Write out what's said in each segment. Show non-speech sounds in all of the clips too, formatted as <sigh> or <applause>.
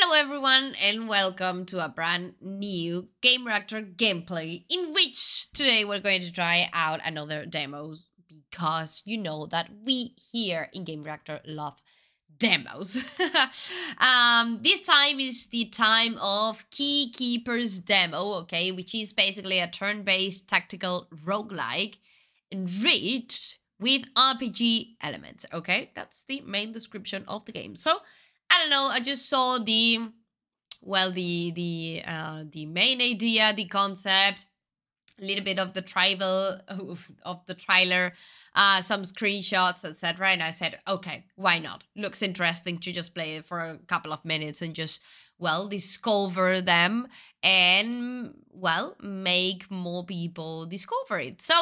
Hello everyone and welcome to a brand new Gamereactor gameplay in which today we're going to try out another demos because you know that we here in Gamereactor love demos. <laughs> um, this time is the time of Keykeeper's demo, okay, which is basically a turn-based tactical roguelike enriched with RPG elements, okay? That's the main description of the game. So, I don't know, I just saw the well the the uh the main idea, the concept, a little bit of the tribal <laughs> of, the trailer, uh some screenshots, etc. And I said, okay, why not? Looks interesting to just play it for a couple of minutes and just well discover them and well make more people discover it. So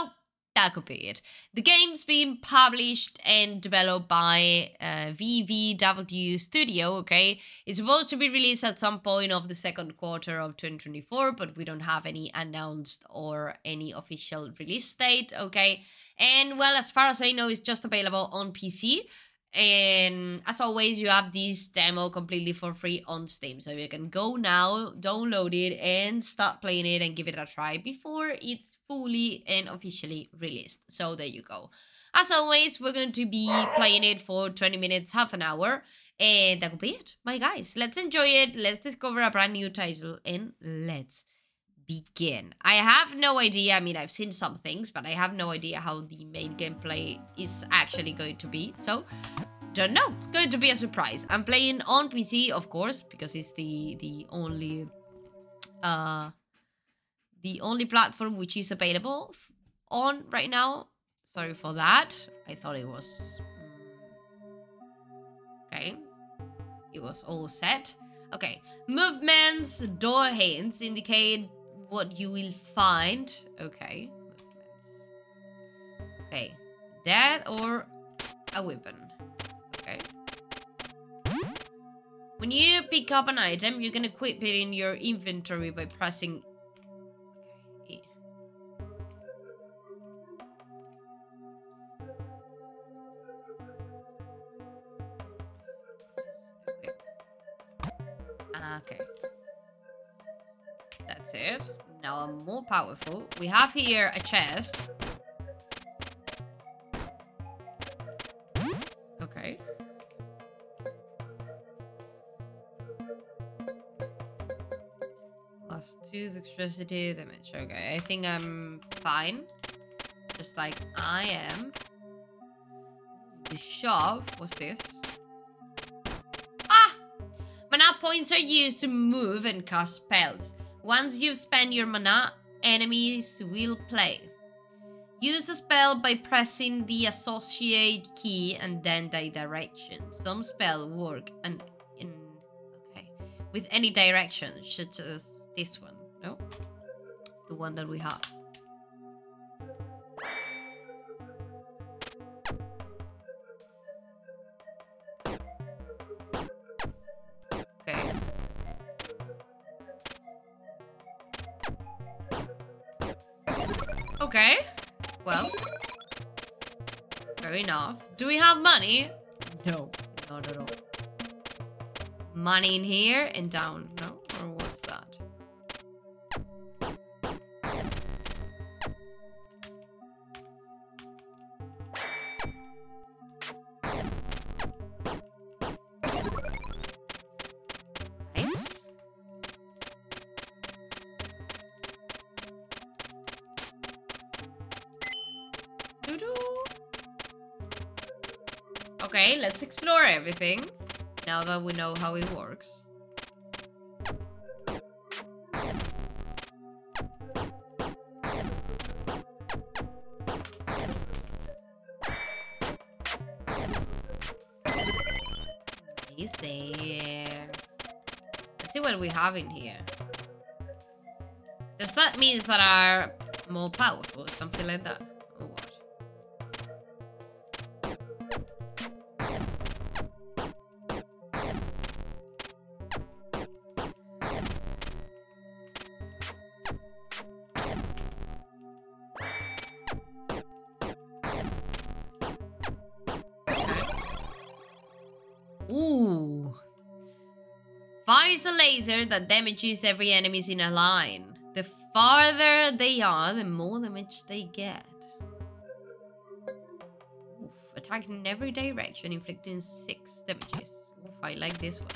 that could be it. The game's been published and developed by uh, VVW Studio, okay? It's supposed to be released at some point of the second quarter of 2024, but we don't have any announced or any official release date, okay? And well, as far as I know, it's just available on PC. And as always, you have this demo completely for free on Steam. So you can go now, download it, and start playing it and give it a try before it's fully and officially released. So there you go. As always, we're going to be playing it for 20 minutes, half an hour. And that could be it, my guys. Let's enjoy it. Let's discover a brand new title and let's begin. I have no idea. I mean, I've seen some things, but I have no idea how the main gameplay is actually going to be. So, don't know. It's going to be a surprise. I'm playing on PC, of course, because it's the the only uh the only platform which is available on right now. Sorry for that. I thought it was mm, okay. It was all set. Okay, movements, door hints indicate what you will find. Okay. Okay. That or a weapon. Okay. When you pick up an item, you can equip it in your inventory by pressing... Ah, okay. Okay. Now I'm more powerful. We have here a chest. Okay. Plus two electricity damage. Okay, I think I'm fine. Just like I am. The shop. What's this? Ah! Points are used to move and cast spells. Once you've spent your mana, enemies will play. Use the spell by pressing the associate key and then the direction. Some spell work and in okay with any direction, such as this one. No, the one that we have. Okay. Well. Fair enough. Do we have money? No. Not at all. Money in here and down. No? Okay, let's explore everything. Now that we know how it works. Easy. Let's see what we have in here. Does that mean that are more powerful? Something like that? Oh, or laser that damages every enemies in a line. The farther they are, the more damage they get. Oof, attack in every direction, inflicting 6 damages. Oof, I like this one.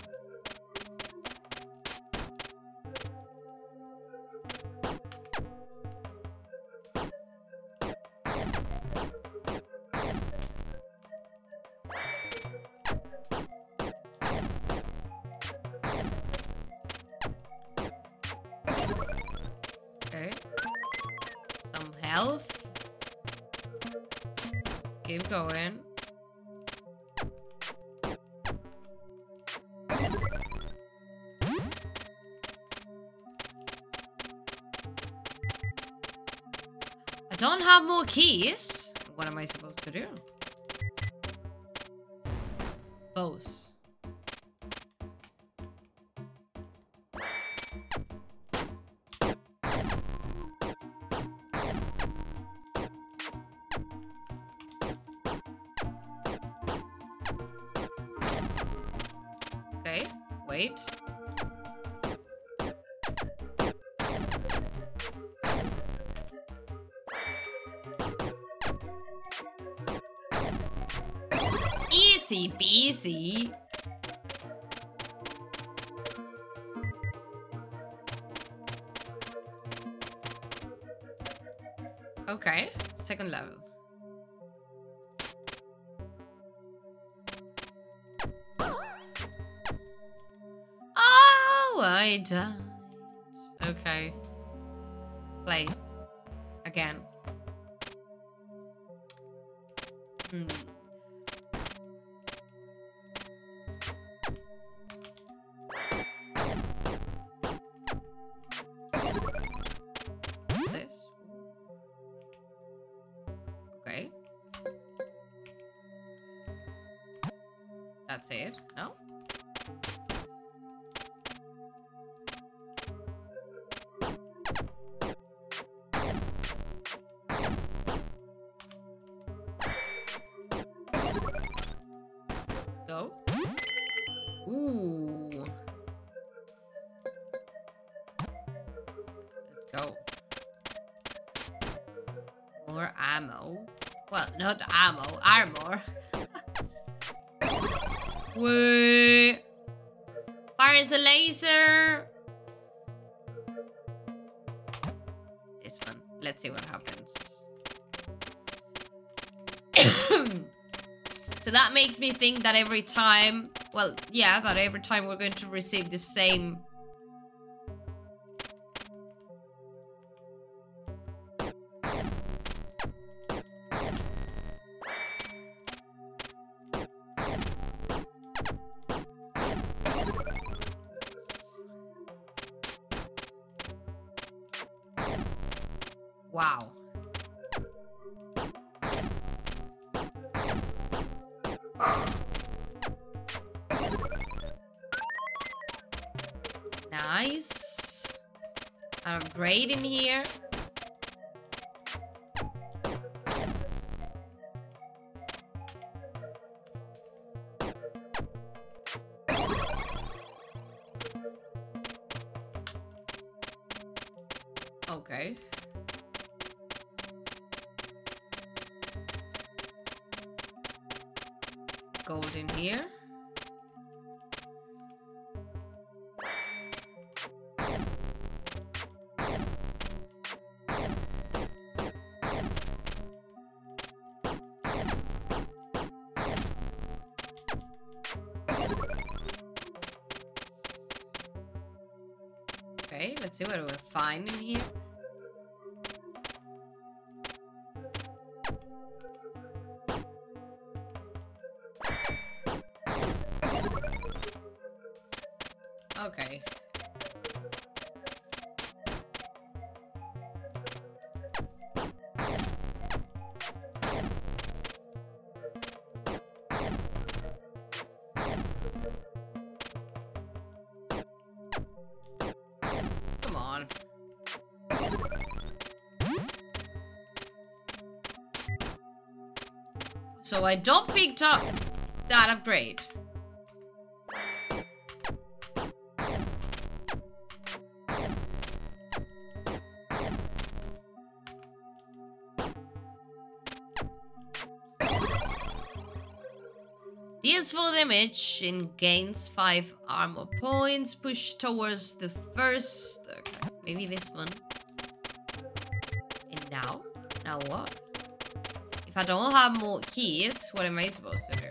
Don't have more keys. What am I supposed to do? Both. Easy peasy. Okay, second level. Oh, I died. Okay. Play. Again. Hmm. No? Let's go. Ooh. Let's go. More ammo. Well, not ammo, armor. <laughs> Wait. Fires a laser. This one. Let's see what happens. <coughs> so that makes me think that every time, well, yeah, that every time we're going to receive the same Upgrade in here. See what we'll find in here. So I don't picked up that upgrade. Deals full damage and gains 5 armor points. Push towards the first... Okay, maybe this one. And now? Now what? I don't have more keys, what am I supposed to do?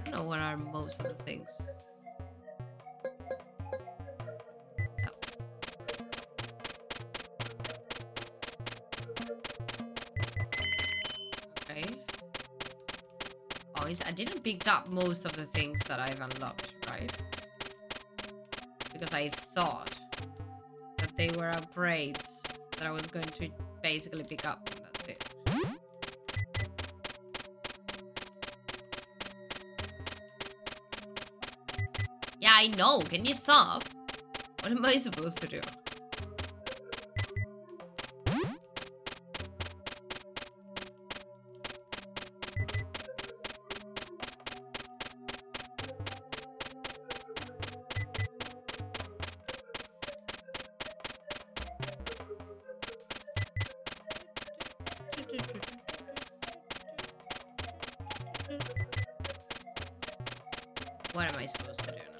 I don't know what are most of the things. Oh. Okay. Oh, I didn't pick up most of the things that I've unlocked, right? Because I thought they were upgrades that I was going to basically pick up. That's it. Yeah, I know. Can you stop? What am I supposed to do? I supposed to do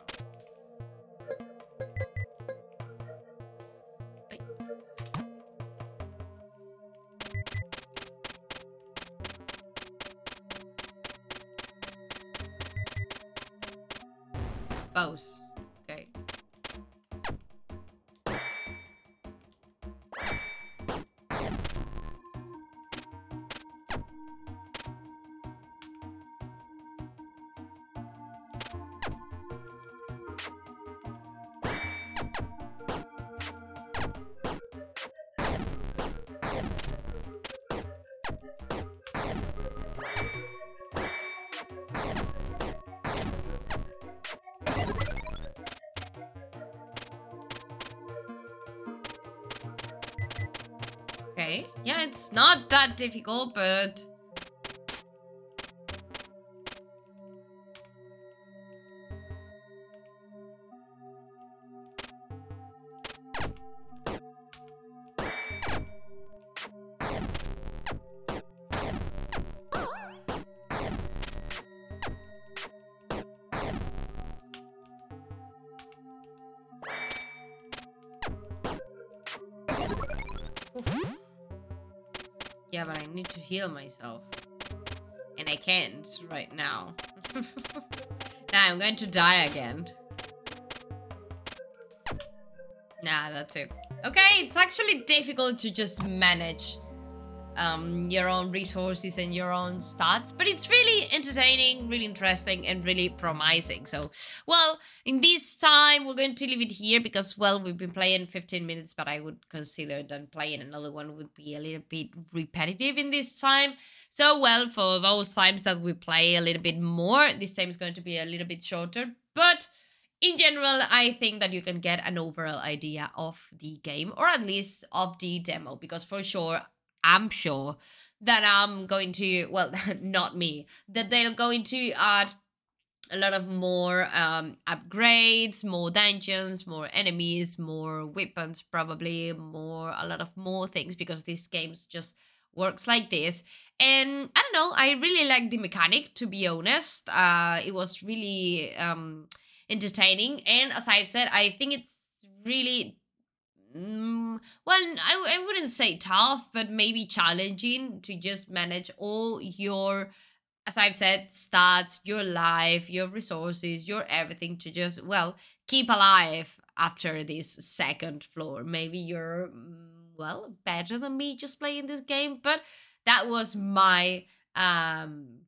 it's not that difficult, but... Yeah, but I need to heal myself. And I can't right now. <laughs> nah, I'm going to die again. Nah, that's it. Okay, it's actually difficult to just manage um, your own resources and your own stats, but it's really entertaining, really interesting, and really promising. So, well, in this time, we're going to leave it here because, well, we've been playing 15 minutes, but I would consider that playing another one would be a little bit repetitive in this time. So, well, for those times that we play a little bit more, this time is going to be a little bit shorter, but in general, I think that you can get an overall idea of the game, or at least of the demo, because for sure, I'm sure that I'm going to, well, <laughs> not me, that they're going to add a lot of more um, upgrades, more dungeons, more enemies, more weapons, probably more, a lot of more things, because this game's just works like this. And I don't know, I really like the mechanic, to be honest. Uh, it was really um, entertaining. And as I've said, I think it's really Mm, well, I, I wouldn't say tough, but maybe challenging to just manage all your, as I've said, stats, your life, your resources, your everything to just, well, keep alive after this second floor. Maybe you're, mm, well, better than me just playing this game, but that was my, um,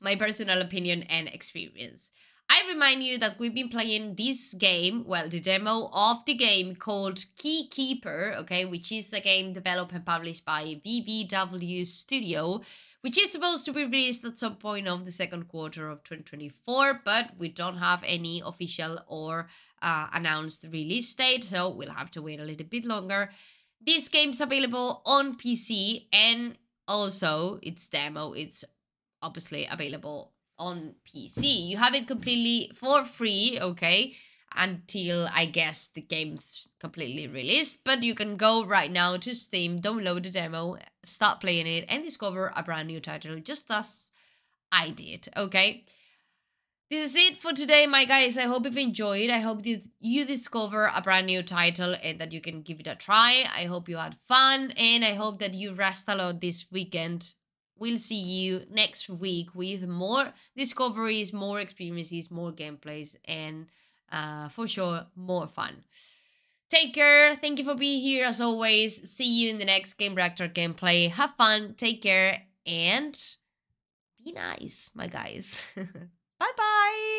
my personal opinion and experience. I remind you that we've been playing this game, well, the demo of the game called Keykeeper, okay, which is a game developed and published by VVW Studio, which is supposed to be released at some point of the second quarter of 2024, but we don't have any official or uh, announced release date, so we'll have to wait a little bit longer. This game's available on PC and also its demo, it's obviously available on PC. You have it completely for free, okay? until I guess the game's completely released. But you can go right now to Steam, download the demo, start playing it, and discover a brand new title, just as I did. Okay. This is it for today, my guys. I hope you've enjoyed. I hope that you discover a brand new title and that you can give it a try. I hope you had fun and I hope that you rest a lot this weekend. We'll see you next week with more discoveries, more experiences, more gameplays, and uh, for sure, more fun. Take care. Thank you for being here as always. See you in the next Gamereactor gameplay. Have fun. Take care and be nice, my guys. <laughs> bye bye.